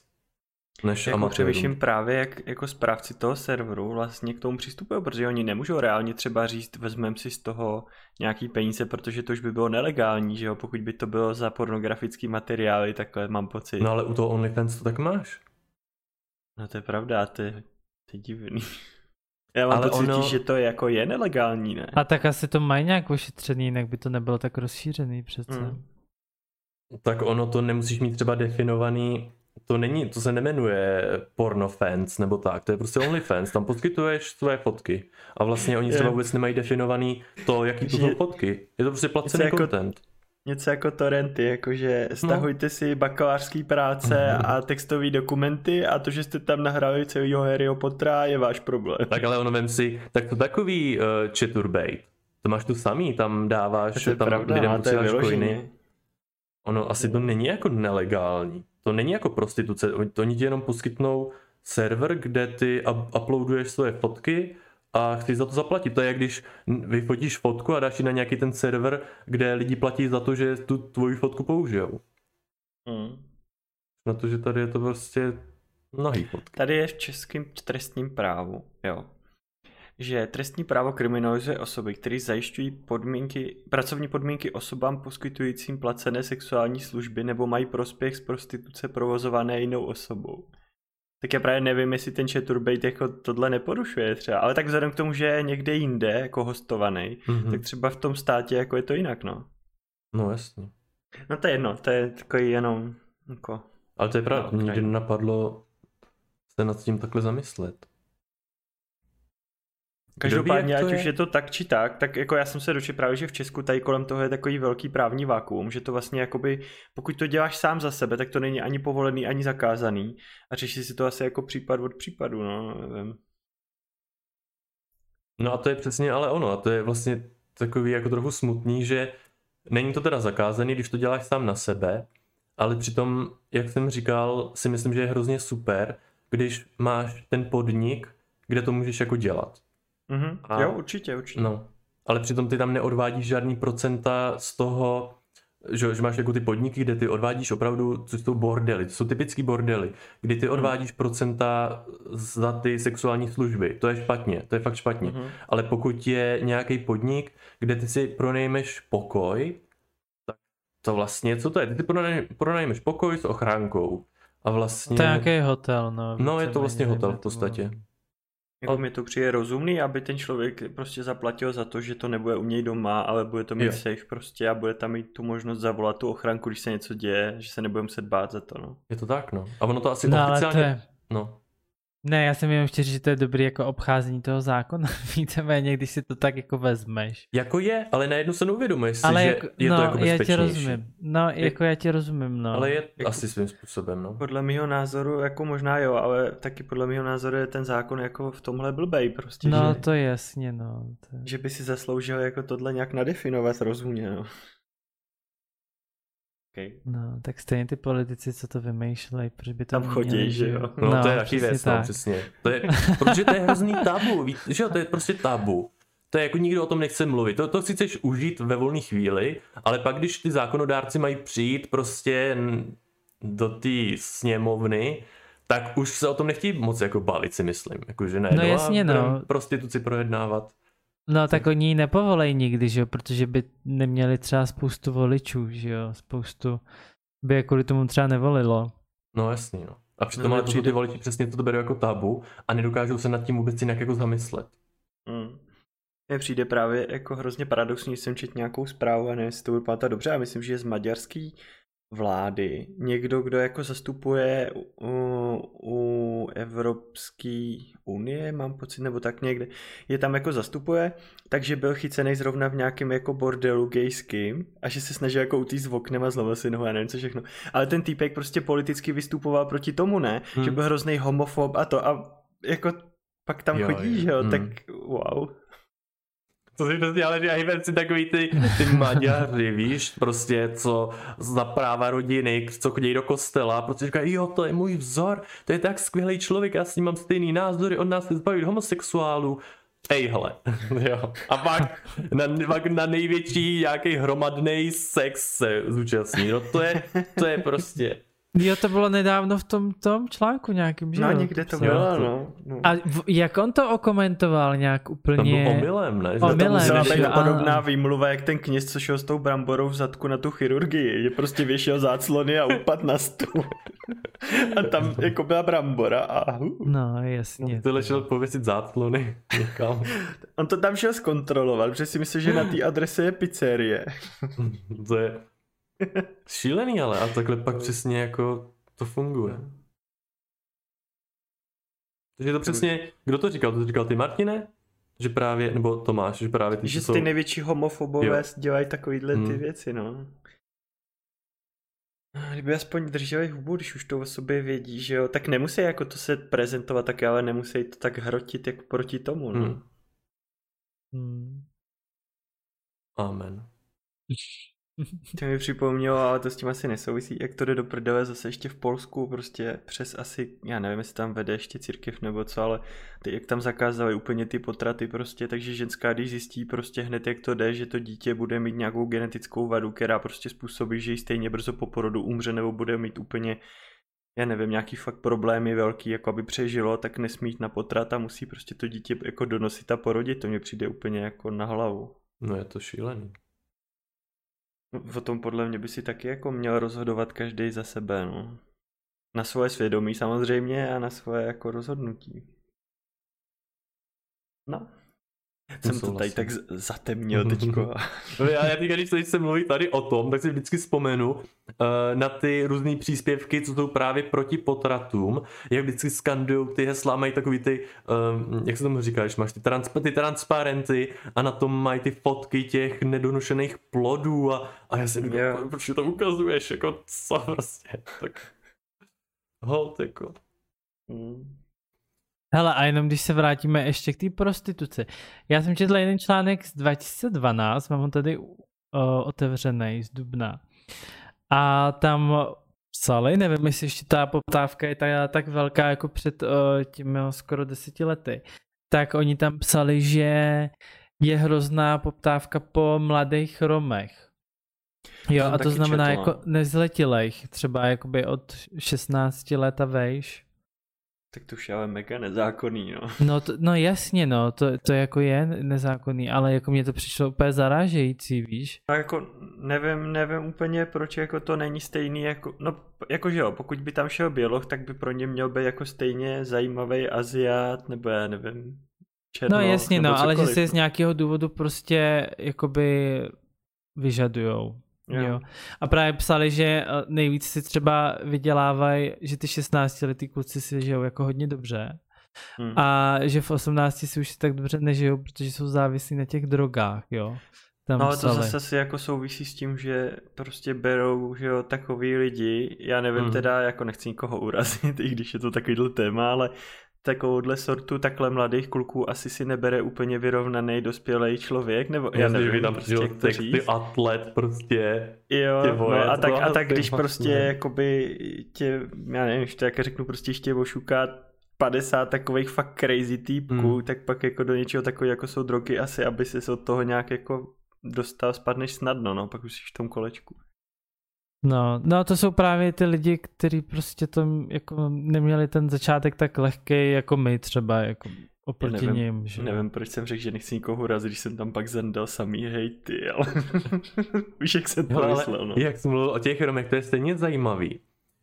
než Jako amatérům. přemýšlím právě, jak jako správci toho serveru vlastně k tomu přistupují, protože oni nemůžou reálně třeba říct, vezmem si z toho nějaký peníze, protože to už by bylo nelegální, že jo, pokud by to bylo za pornografický materiály, takhle mám pocit. No ale u toho OnlyFans to tak máš. No to je pravda, to je, to je divný. Já mám Ale pocit, ono- že to je jako je nelegální, ne? A tak asi to mají nějak ošetřený, jinak by to nebylo tak rozšířený přece. Mm. Tak ono to nemusíš mít třeba definovaný, to není, to se nemenuje pornofans nebo tak, to je prostě OnlyFans, tam poskytuješ své fotky a vlastně oni třeba vůbec nemají definovaný to, jaký to jsou fotky. Je to prostě placený jako- content. Něco jako torrenty, jakože stahujte si bakalářský práce Mhm. a textové dokumenty a to, že jste tam nahrali celýho Harryho Pottera je váš problém. Tak ale ono vem si, tak to takový uh, chaturbate. To máš tu samý, tam dáváš, tam pravda, lidem a to je posíláš coiny. vyloženě. Ono asi to není jako nelegální. To není jako prostituce. Oni- Oni ti jenom poskytnou server, kde ty up- uploaduješ svoje fotky a chceš za to zaplatit. To je jak když vyfotíš fotku a dáš ji na nějaký ten server, kde lidi platí za to, že tu tvoji fotku použijou. Mm. Na to, že tady je to prostě nahý fotky. Tady je v českém trestním právu, jo, že trestní právo kriminalizuje osoby, které zajišťují podmínky, pracovní podmínky osobám poskytujícím placené sexuální služby nebo mají prospěch z prostituce provozované jinou osobou. Tak já právě nevím, jestli ten chaturbate jako tohle neporušuje třeba, ale tak vzhledem k tomu, že je někde jinde jako hostovaný, mm-hmm. tak třeba v tom státě jako je to jinak, no. No jasně. No to je jedno, to je takový jenom jako... Ale to je pravda, no, mě nikdy nenapadlo se nad tím takhle zamyslet. Každopádně, ať je? už je to tak či tak, tak jako já jsem se dočetl právě, že v Česku tady kolem toho je takový velký právní vakuum, že to vlastně jakoby, pokud to děláš sám za sebe, tak to není ani povolený, ani zakázaný a řeší si to asi jako případ od případu, no, nevím. No a to je přesně ale ono, a to je vlastně takový jako trochu smutný, že není to teda zakázaný, když to děláš sám na sebe, ale přitom, jak jsem říkal, si myslím, že je hrozně super, když máš ten podnik, kde to můžeš jako dělat. Mm-hmm. A, jo, určitě, určitě. No, ale přitom ty tam neodvádíš žádný procenta z toho, že, že máš jako ty podniky, kde ty odvádíš opravdu, co jsou bordely, to jsou typický bordely, kdy ty mhm. odvádíš procenta za ty sexuální služby. To je špatně, to je fakt špatně. Mm-hmm. Ale pokud je nějaký podnik, kde ty si pronejmeš pokoj, tak to vlastně, co to je? Ty si pronajmeš pokoj s ochránkou. A vlastně... To je nějaký hotel, no. No, je to vlastně hotel v podstatě. Jako mi to přijde rozumný, aby ten člověk prostě zaplatil za to, že to nebude u něj doma, ale bude to mít jo. safe prostě a bude tam mít tu možnost zavolat tu ochranku, když se něco děje, že se nebude muset bát za to, no. Je to tak, no. A ono to asi no, oficiálně... to je... No. Ne, já jsem jenom chtěl říct, že to je dobrý jako obcházení toho zákona, víceméně, když si to tak jako vezmeš. Jako je, ale najednou se neuvědomuješ si, ale že jako, je no, to jako já tě rozumím, no jako já tě rozumím, no. Ale je jako, asi svým způsobem, no. Podle mého názoru, jako možná jo, ale taky podle mého názoru je ten zákon jako v tomhle blbej prostě, No že, to je jasně, no. To... Že by si zasloužil jako tohle nějak nadefinovat rozumně, no. Okay. No, tak stejně ty politici, co to vymýšlejí, proč by to Tam chodí, že jo. No, no to je taky věc, no, přesně. To je, protože to je hrozný tabu, víš, že jo, to je prostě tabu. To je jako nikdo o tom nechce mluvit. To, to si chceš užít ve volné chvíli, ale pak, když ty zákonodárci mají přijít prostě do té sněmovny, tak už se o tom nechtějí moc jako bavit, si myslím. Jako, že ne, no, no jasně, no. Prostituci projednávat. No tak oni ji nepovolej nikdy, že jo, protože by neměli třeba spoustu voličů, že jo, spoustu by je kvůli tomu třeba nevolilo. No jasně, no. A přitom no, ale přijde ty voliči přesně to berou jako tabu a nedokážou se nad tím vůbec jinak jako zamyslet. Mm. Mně přijde právě jako hrozně paradoxní, že jsem četl nějakou zprávu a nevím, jestli to vypadá dobře, a myslím, že je z maďarský vlády, někdo, kdo jako zastupuje u, u Evropské unie, mám pocit, nebo tak někde, je tam jako zastupuje, takže byl chycený zrovna v nějakém jako bordelu gejským a že se snažil jako utíct v oknem a zlomil si nohu a nevím co všechno. Ale ten týpek prostě politicky vystupoval proti tomu, ne? Hmm. Že byl hrozný homofob a to a jako pak tam jo, chodí, jo. že jo, hmm. tak wow. To si prostě, ale že si takový ty, ty Maďaři, víš, prostě, co za práva rodiny, co chodí do kostela, prostě říkají, jo, to je můj vzor, to je tak skvělý člověk, já s ním mám stejný názory, on nás zbavit homosexuálů, Ejhle, jo. A pak na, pak na největší nějaký hromadný sex se zúčastní. No to je, to je prostě, Jo, to bylo nedávno v tom, tom článku nějakým, že No, někde to bylo, no. no. A v, jak on to okomentoval nějak úplně? To byl omylem, ne? Omylem, to musela být podobná výmluva, jak ten kněz, co šel s tou bramborou v zadku na tu chirurgii, že prostě věšel záclony a upad na stůl. a tam jako byla brambora a... No, jasně. No, Tyhle šel pověsit záclony někam. on to tam šel zkontrolovat, protože si myslel, že na té adrese je pizzerie. to je Šílený ale a takhle pak přesně jako to funguje. Takže to přesně, kdo to říkal? To říkal ty Martine? Že právě, nebo Tomáš, že právě ty Že jsou... ty největší homofobové jo. dělají takovýhle hmm. ty věci, no. Kdyby aspoň drželi hubu, když už to o sobě vědí, že jo, tak nemusí jako to se prezentovat tak, ale nemusí to tak hrotit jako proti tomu, no. Hmm. Hmm. Amen. To mi připomnělo, ale to s tím asi nesouvisí, jak to jde do prdele zase ještě v Polsku, prostě přes asi, já nevím, jestli tam vede ještě církev nebo co, ale ty, jak tam zakázali úplně ty potraty prostě, takže ženská, když zjistí prostě hned, jak to jde, že to dítě bude mít nějakou genetickou vadu, která prostě způsobí, že ji stejně brzo po porodu umře nebo bude mít úplně já nevím, nějaký fakt problémy velký, jako aby přežilo, tak nesmí jít na potrat a musí prostě to dítě jako donosit a porodit, to mě přijde úplně jako na hlavu. No je to šílený. O tom podle mě by si taky jako měl rozhodovat každý za sebe, no. Na svoje svědomí samozřejmě a na svoje jako rozhodnutí. No. Jsem to tady tak zatemnil teďko. no já, já teď, když se mluví tady o tom, tak si vždycky vzpomenu uh, na ty různé příspěvky, co jsou právě proti potratům, jak vždycky skandují ty hesla, mají takový ty, um, jak se tomu říkáš, máš ty, trans, ty transparenty a na tom mají ty fotky těch nedonošených plodů a, a já si říkám, yeah. proč to ukazuješ, jako co prostě, tak hold, jako. Mm. Hele, a jenom když se vrátíme ještě k té prostituci. Já jsem četl jeden článek z 2012, mám ho tady uh, otevřený z Dubna. A tam psali, nevím, jestli ještě ta poptávka je tak, tak velká jako před uh, těmi skoro deseti lety, tak oni tam psali, že je hrozná poptávka po mladých Romech. Jo, a to znamená četla. jako nezletilých, třeba jakoby od 16 let a vejš. Tak to už je ale mega nezákonný, no. No, to, no jasně, no, to, to jako je nezákonný, ale jako mě to přišlo úplně zarážející, víš? Tak jako nevím, nevím úplně, proč jako to není stejný, jako, no, jakože jo, pokud by tam šel Běloch, tak by pro ně měl být jako stejně zajímavý Aziat, nebo já nevím, Černoch, No jasně, no, ale že si z nějakého důvodu prostě jakoby vyžadujou. Jo. jo. A právě psali, že eh, nejvíc si třeba vydělávají, že ty 16 letý kluci si žijou jako hodně dobře. Hmm. A že v 18 si už tak dobře nežijou, protože jsou závislí na těch drogách, jo. Tam no ale to zase si jako souvisí s tím, že prostě berou, že jo, takový lidi, já nevím hmm. teda, jako nechci nikoho urazit, i když je to takovýhle téma, ale takovouhle sortu takhle mladých kluků asi si nebere úplně vyrovnaný dospělý člověk, nebo já nevím, tam prostě, jak to říct. Ty atlet prostě. Jo, vole, no a tak, a tak když prostě jakoby tě, já nevím, ještě jak řeknu, prostě ještě ošuká 50 takových fakt crazy týpků, hmm. tak pak jako do něčeho takového jako jsou drogy asi, aby si od toho nějak jako dostal, spadneš snadno, no, pak už jsi v tom kolečku. No, no to jsou právě ty lidi, kteří prostě to jako neměli ten začátek tak lehký jako my třeba, jako oproti nevím, ním. Že? Nevím, proč jsem řekl, že nechci nikoho urazit, když jsem tam pak zendal samý hejty, ale víš, jak jsem to myslel, no. Jak jsem mluvil o těch Romech, to je stejně zajímavý,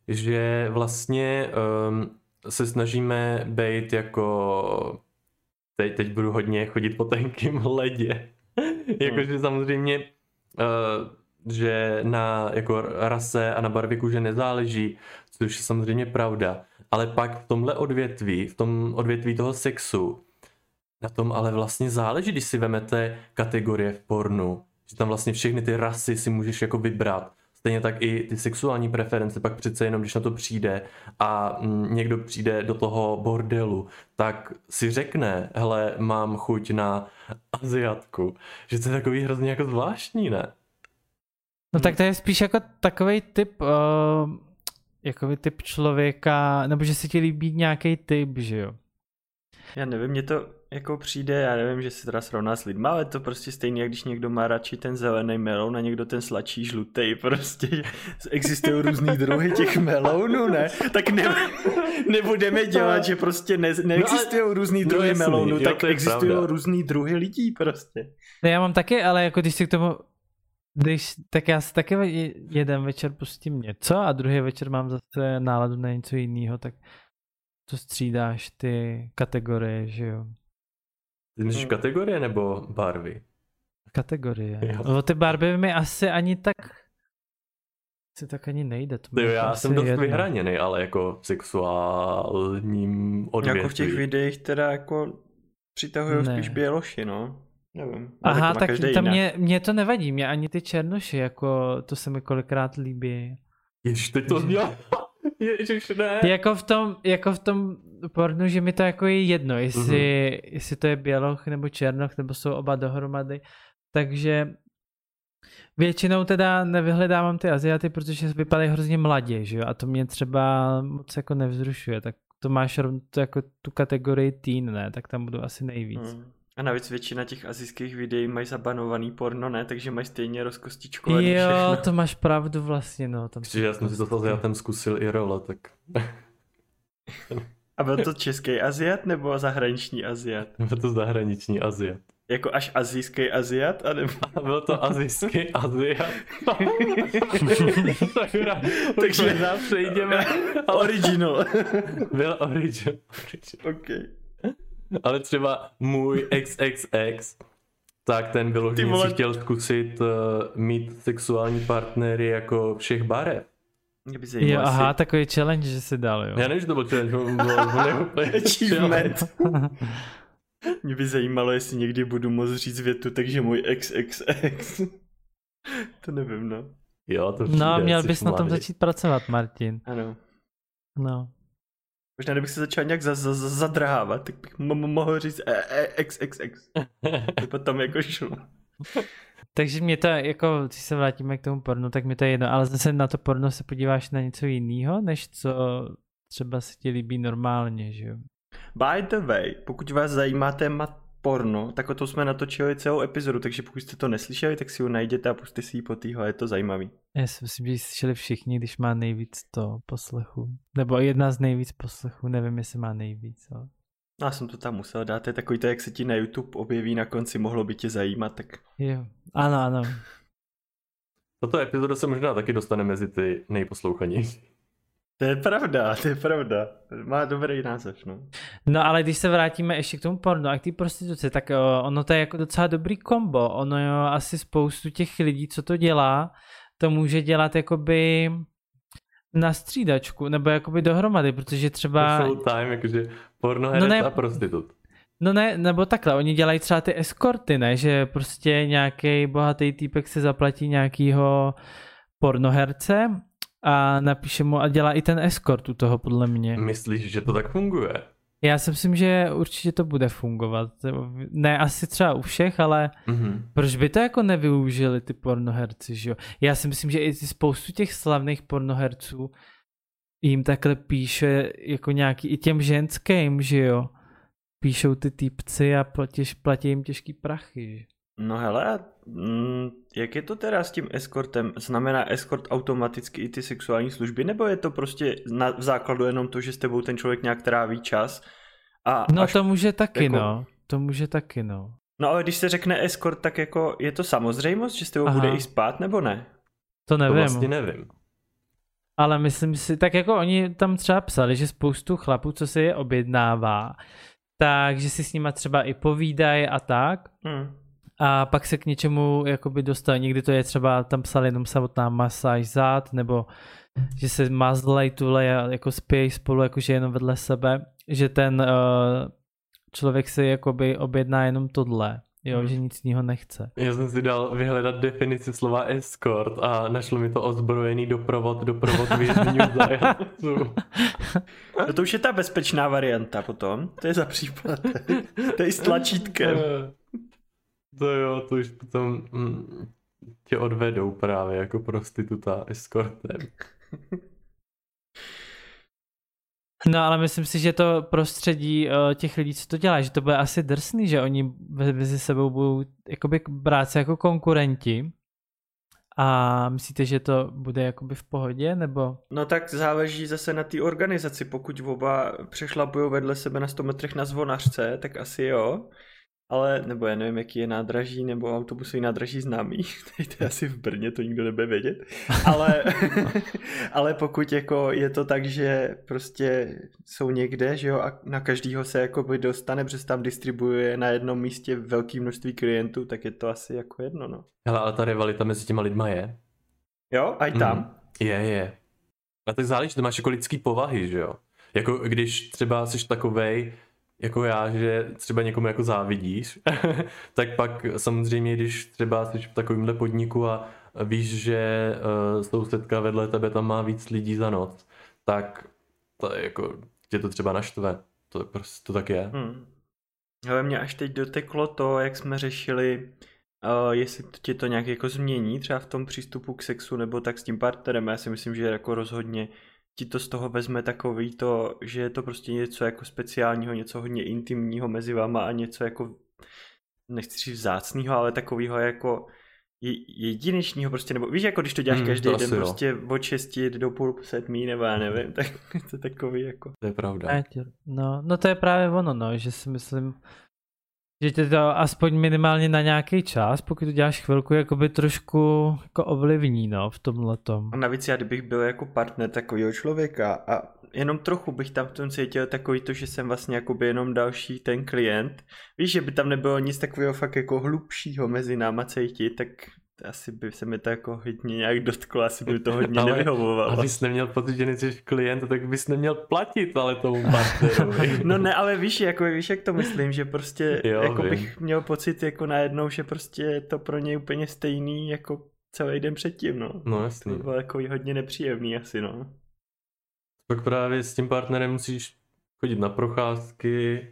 že vlastně um, se snažíme být jako teď, teď budu hodně chodit po tenkým ledě. Jakože hmm. samozřejmě uh, že na jako rase a na barvě kůže nezáleží, což je samozřejmě pravda. Ale pak v tomhle odvětví, v tom odvětví toho sexu, na tom ale vlastně záleží, když si vemete kategorie v pornu, že tam vlastně všechny ty rasy si můžeš jako vybrat. Stejně tak i ty sexuální preference, pak přece jenom, když na to přijde a mm, někdo přijde do toho bordelu, tak si řekne, hele, mám chuť na Aziatku. Že to je takový hrozně jako zvláštní, ne? No tak to je spíš jako takový typ, uh, jakoby typ člověka, nebo že se ti líbí nějaký typ, že jo? Já nevím, mně to jako přijde, já nevím, že se teda srovná s lidma, ale to prostě stejně, jak když někdo má radši ten zelený melon a někdo ten sladší žlutý, prostě existují různý druhy těch melounů, ne? Tak ne, nebudeme dělat, že prostě ne, neexistují no, různý no druhy no, melounů, tak existují různý druhy lidí prostě. No já mám taky, ale jako když si k tomu když, tak já si taky jeden večer pustím něco a druhý večer mám zase náladu na něco jiného, tak to střídáš ty kategorie, že jo. Ty myslíš hmm. kategorie nebo barvy? Kategorie. Jo. No, ty barvy mi asi ani tak si tak ani nejde. To jo, já jsem dost jedno. vyhraněný, ale jako sexuálním odvětví. Jako v těch videích teda jako přitahují spíš běloši, no. Nevím. Aha, tak, tak to mě, mě to nevadí, mě ani ty černoši, jako to se mi kolikrát líbí. Ještě teď to znělo. Ježiš, ne. Jako v tom, jako v tom pornu, že mi to jako je jedno, jestli, mm-hmm. jestli to je běloch nebo černoch, nebo jsou oba dohromady. Takže většinou teda nevyhledávám ty Aziaty, protože vypadají hrozně mladě, že jo? A to mě třeba moc jako nevzrušuje. Tak to máš to jako tu kategorii teen, ne? Tak tam budu asi nejvíc. Mm. A navíc většina těch azijských videí mají zabanovaný porno, ne? Takže mají stejně rozkostičkovaný Jo, všechno. to máš pravdu vlastně, no. Tam já jsem si to já tam zkusil i role, tak... A byl to český Aziat nebo zahraniční Aziat? Byl to zahraniční Aziat. Jako až azijský Aziat? Anebo... Byl to azijský Aziat. Takže nám přejdeme. Original. Byl original. OK. Ale třeba můj XXX, tak ten vyloženě vole. si chtěl zkusit uh, mít sexuální partnery jako všech barev. Mě by Jo, zajímalo, aha, takový challenge, že si dal, jo. Já nevím, že to byl challenge, on byl, Achievement. Mě by zajímalo, jestli někdy budu moct říct větu, takže můj XXX. to nevím, no. Jo, to přijde, No, měl bys na tom mladý. začít pracovat, Martin. Ano. No. Možná kdybych se začal nějak za, za, za, zadrhávat, tak bych mo- mo- mohl říct e, e, XXX. To potom jako šlo. Takže mě to, jako, když se vrátíme k tomu pornu, tak mi to je jedno, ale zase na to porno se podíváš na něco jiného, než co třeba se ti líbí normálně, že jo? By the way, pokud vás zajímá téma porno, tak o tom jsme natočili celou epizodu, takže pokud jste to neslyšeli, tak si ho najděte a puste si ji po týho, je to zajímavý. Já si myslím, že ji slyšeli všichni, když má nejvíc to poslechu. Nebo jedna z nejvíc poslechů, nevím, jestli má nejvíc, ale... Já jsem to tam musel dát, to je takový to, jak se ti na YouTube objeví na konci, mohlo by tě zajímat, tak Jo, ano, ano. Tato epizoda se možná taky dostane mezi ty nejposlouchanější. To je pravda, to je pravda. Má dobrý název, no. No ale když se vrátíme ještě k tomu pornu a k té prostituci, tak uh, ono to je jako docela dobrý kombo. Ono jo, asi spoustu těch lidí, co to dělá, to může dělat jakoby na střídačku, nebo jakoby dohromady, protože třeba... Full time, jakože pornoherec No ne- a prostitut. No ne, nebo takhle, oni dělají třeba ty eskorty, ne, že prostě nějaký bohatý týpek se zaplatí nějakýho pornoherce a napíše mu a dělá i ten eskort u toho, podle mě. Myslíš, že to tak funguje? Já si myslím, že určitě to bude fungovat. Ne asi třeba u všech, ale Mhm. proč by to jako nevyužili ty pornoherci, že jo? Já si myslím, že i ty spoustu těch slavných pornoherců jim takhle píše jako nějaký, i těm ženským, že jo? Píšou ty týpci a platíš, platí jim těžký prachy, že? No hele, mm, jak je to teda s tím eskortem? Znamená eskort automaticky i ty sexuální služby, nebo je to prostě na, v základu jenom to, že s tebou ten člověk nějak tráví čas? A No až, to může taky, jako- no. To může taky, no. no ale když se řekne escort, tak jako je to samozřejmost, že s tebou Aha. bude i spát, nebo ne? To To nevím. vlastně nevím. Ale myslím si, tak jako oni tam třeba psali, že spoustu chlapů, co si je objednává, takže si s nima třeba i povídají a tak. Hmm. A pak se k něčemu jakoby dostane. Někdy to je třeba, tam psali jenom samotná masáž zad, nebo že se mazlej tuhle a jako spějí spolu, jakože jenom vedle sebe, že ten uh, člověk si jakoby objedná jenom tohle, jo, Hmm. že nic jiného nechce. Já jsem si dal vyhledat definici slova escort a našlo mi to ozbrojený doprovod, doprovod vězňů zajatců. No to už je ta bezpečná varianta potom, to je za případ. to je s tlačítkem. To jo, to už potom mm, tě odvedou právě jako prostituta escortem. No ale myslím si, že to prostředí uh, těch lidí, co to dělá, že to bude asi drsný, že oni mezi sebou budou jakoby brát se jako konkurenti. A myslíte, že to bude jakoby v pohodě, nebo? No tak záleží zase na té organizaci. Pokud oba přešlapují vedle sebe na 100 metrech na zvonařce, tak asi jo. Ale, nebo já nevím, jaký je nádraží, nebo autobusový nádraží známý. Tady to je asi v Brně, to nikdo nebude vědět. Ale, ale pokud jako je to tak, že prostě jsou někde, že jo, a na každýho se jakoby dostane, protože se tam distribuje na jednom místě velké množství klientů, tak je to asi jako jedno, no. Hele, ale ta rivalita mezi těma lidma je. Jo, a i tam. Mhm. Je, je. A tak záleží, to máš jako lidský povahy, že jo? Jako když třeba jsi takovej, jako já, že třeba někomu jako závidíš, tak pak samozřejmě, když třeba jsi v takovémhle podniku a víš, že uh, sousedka vedle tebe tam má víc lidí za noc, tak to je jako, tě to třeba naštve. To prostě to tak je. Hmm. Ale mě až teď doteklo to, jak jsme řešili, uh, jestli tě to nějak jako změní, třeba v tom přístupu k sexu nebo tak s tím partnerem. Já si myslím, že jako rozhodně ti to z toho vezme takový to, že je to prostě něco jako speciálního, něco hodně intimního mezi váma a něco jako, nechci říct vzácného, ale takového jako je- jedinečního prostě, nebo víš, jako když to děláš Hmm, každý to den jo. prostě od 6 do půl sedmí, nebo já nevím, tak to je takový jako... To je pravda. No, no to je právě ono, no, že si myslím, že tě to aspoň minimálně na nějaký čas, pokud to děláš chvilku, jakoby trošku jako ovlivní, no, v tomhle tom. A navíc já, kdybych byl jako partner takového člověka a jenom trochu bych tam v tom cítil takový to, že jsem vlastně jakoby jenom další ten klient. Víš, že by tam nebylo nic takového fakt jako hlubšího mezi náma cítit, tak asi by se mi to jako hodně nějak dotklo, asi by to hodně ale, nevyhovovalo. Abys neměl pocit, že nejsi klient, tak bys neměl platit ale tomu partnerovi. no ne, ale víš, jako, víš, jak to myslím, že prostě jo, jako bych měl pocit jako najednou, že prostě je to pro něj úplně stejný jako celý den předtím, no. No jasný. To bylo jako hodně nepříjemný asi, no. Pak právě s tím partnerem musíš chodit na procházky,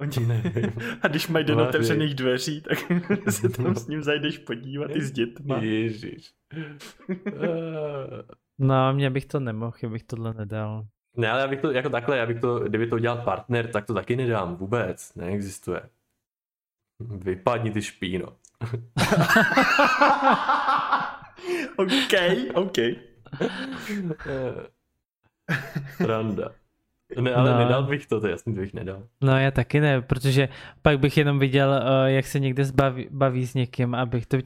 Oni... Nevím. A když mají do otevřených dveří, tak se tam s ním zajdeš podívat i s dětma. Ježíš. no, mě bych to nemohl, já bych tohle nedal. Ne, ale já bych to, jako takhle, já bych to, kdyby to udělal partner, tak to taky nedám, vůbec, neexistuje. Vypadni ty špíno. OK, OK. Randa. Ne, ale no. nedal bych to, to jasně bych nedal. No já taky ne, protože pak bych jenom viděl, uh, jak se někde zbaví, baví s někým, abych to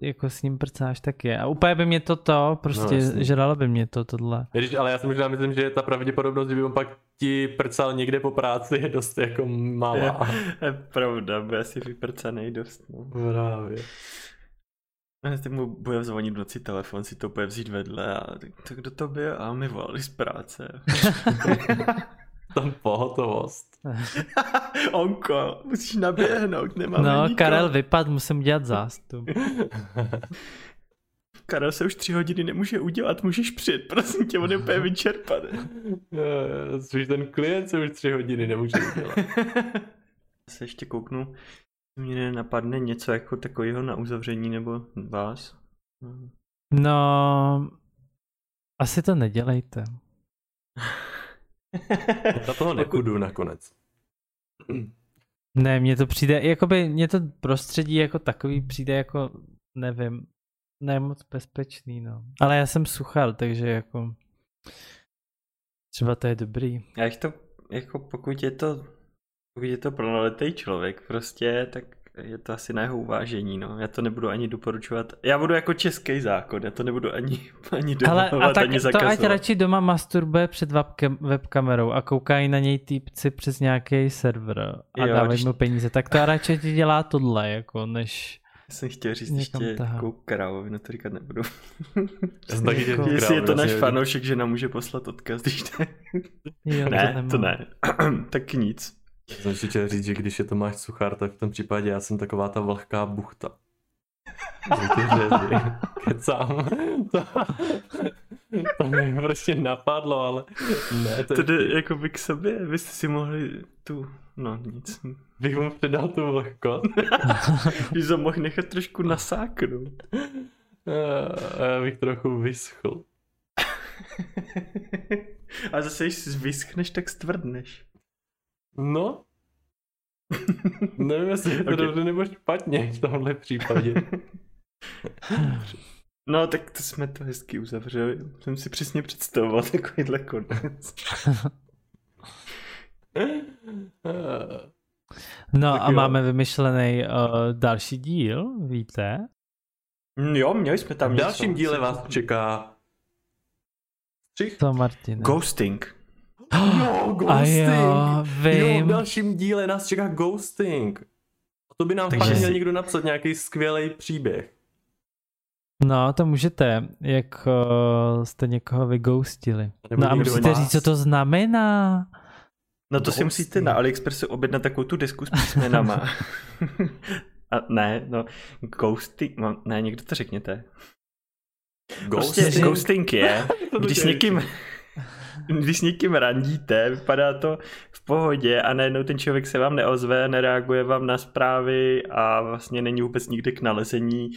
jako s ním prcáš taky. A úplně by mě to to, prostě no, žralo by mě to tohle. Ježiš, ale já si možná myslím, že ta pravděpodobnost, že by on pak ti prcal někde po práci je dost jako malá. Je, je pravda, bude si vyprcanej dost. No. Právě. A teď mu bude zvonit v noci telefon, si to bude vzít vedle a tak kdo to byl? A my volali z práce. Tam pohotovost. Onko, musíš naběhnout, nemáme No, nikoho. Karel vypad, musím dělat zástup. Karel se už tři hodiny nemůže udělat, můžeš přijet, prosím tě, on je úplně vyčerpaný. Což ten klient se už tři hodiny nemůže udělat. se ještě kouknu, mě napadne něco jako takového na uzavření nebo vás? No, asi to nedělejte. Já toho nepůjdu nakonec. Ne, mně to přijde, jakoby mně to prostředí jako takový přijde jako, nevím, ne moc bezpečný, no. Ale já jsem suchal, takže jako třeba to je dobrý. Já to, jako pokud je to pokud je to plnoletý člověk prostě, tak je to asi na jeho uvážení, no. Já to nebudu ani doporučovat. Já budu jako český zákon, já to nebudu ani, ani dovolovat, Ale a tak ani zakazovat. to ať radši doma masturbuje před webkamerou a koukají na něj týpci přes nějaký server a jo, dávají mu peníze, tak to radši ti dělá tohle, jako než... Já jsem chtěl říct ještě takovou krávovi, no to říkat nebudu. jako, Jestli je to náš fanoušek, že nám může poslat odkaz, když ne. Jo, ne, to, to ne. tak nic. Já jsem si chtěl říct, že když je to máš suchár, tak v tom případě já jsem taková ta vlhká buchta. Kecám. To, to mě prostě napadlo, ale ne. To, jde jako by k sobě, vy jste si mohli tu, no nic. Bych mu předal tu vlhkost. Když to mohl nechat trošku nasáknout. A já bych trochu vyschl. A zase, když vyschneš, tak stvrdneš. No. Nevím, jestli je to okay. dobře nebo špatně v tomhle případě. No, tak to jsme to hezky uzavřeli. Jsem si přesně představoval takovýhle konec. No tak a jo. máme vymyšlený uh, další díl, víte? Mm, jo, měli jsme tam V dalším něco. díle vás čeká Střih? To Martin. Ghosting. Jo, ghosting. A jo, vím. Jo, v dalším díle nás čeká ghosting. A to by nám Takže fakt měl někdo napsat nějaký skvělý příběh. No, to můžete, jak uh, jste někoho vyghostili. No a musíte říct, co to znamená. No to ghosting. si musíte na AliExpressu objednat takovou tu desku s písmenama. a ne, no, ghosting, no, ne, někdo to řekněte. Ghosting, prostě ghosting je, když s někým, když s někým randíte, vypadá to v pohodě a najednou ten člověk se vám neozve, nereaguje vám na zprávy a vlastně není vůbec nikdy k nalezení,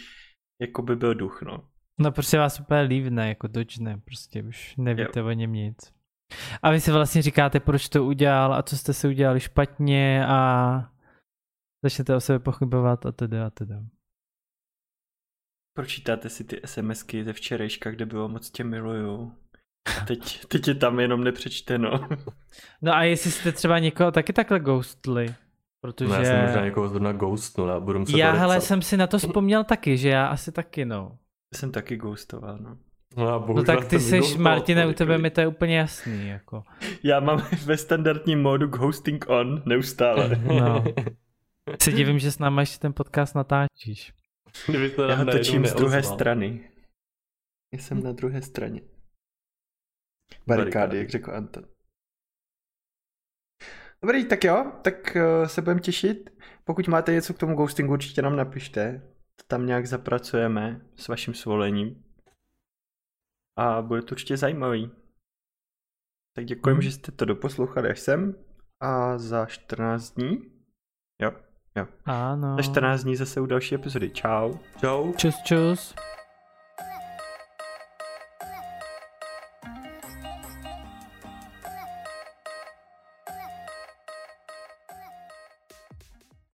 jako by byl duch, no. No prostě vás úplně lívne, jako dočne, prostě už nevíte jo. o něm nic. A vy si vlastně říkáte, proč to udělal a co jste si udělali špatně a začnete o sebe pochybovat a teda a teda. Pročítáte si ty SMSky ze včerejška, kde bylo moc tě miluju. Teď, teď je tam jenom nepřečteno. No a jestli jste třeba někoho taky takhle ghostli, protože... No, já jsem možná někoho zrovna ghostnul a budu muset já hele jsem si na to vzpomněl taky, že já asi taky no. Já jsem taky ghostoval, no. No, a No tak ty seš, Martine, u tebe mi to je úplně jasný, jako. Já mám ve standardním módu ghosting on neustále. No. Se divím, že s náma ještě ten podcast natáčíš. Kdybyste Já ho točím z druhé strany. Já jsem na druhé straně. Barikády, jak řekl Anton. Dobrý, tak jo, tak uh, se budeme těšit. Pokud máte něco k tomu ghostingu, určitě nám napište. To tam nějak zapracujeme s vaším svolením. A bude to určitě zajímavý. Tak děkujem, Mhm. že jste to doposlouchali až sem. A za 14 dní, jo, jo, Ano. za 14 dní zase u další epizody. Čau. Čau. Čus, čus.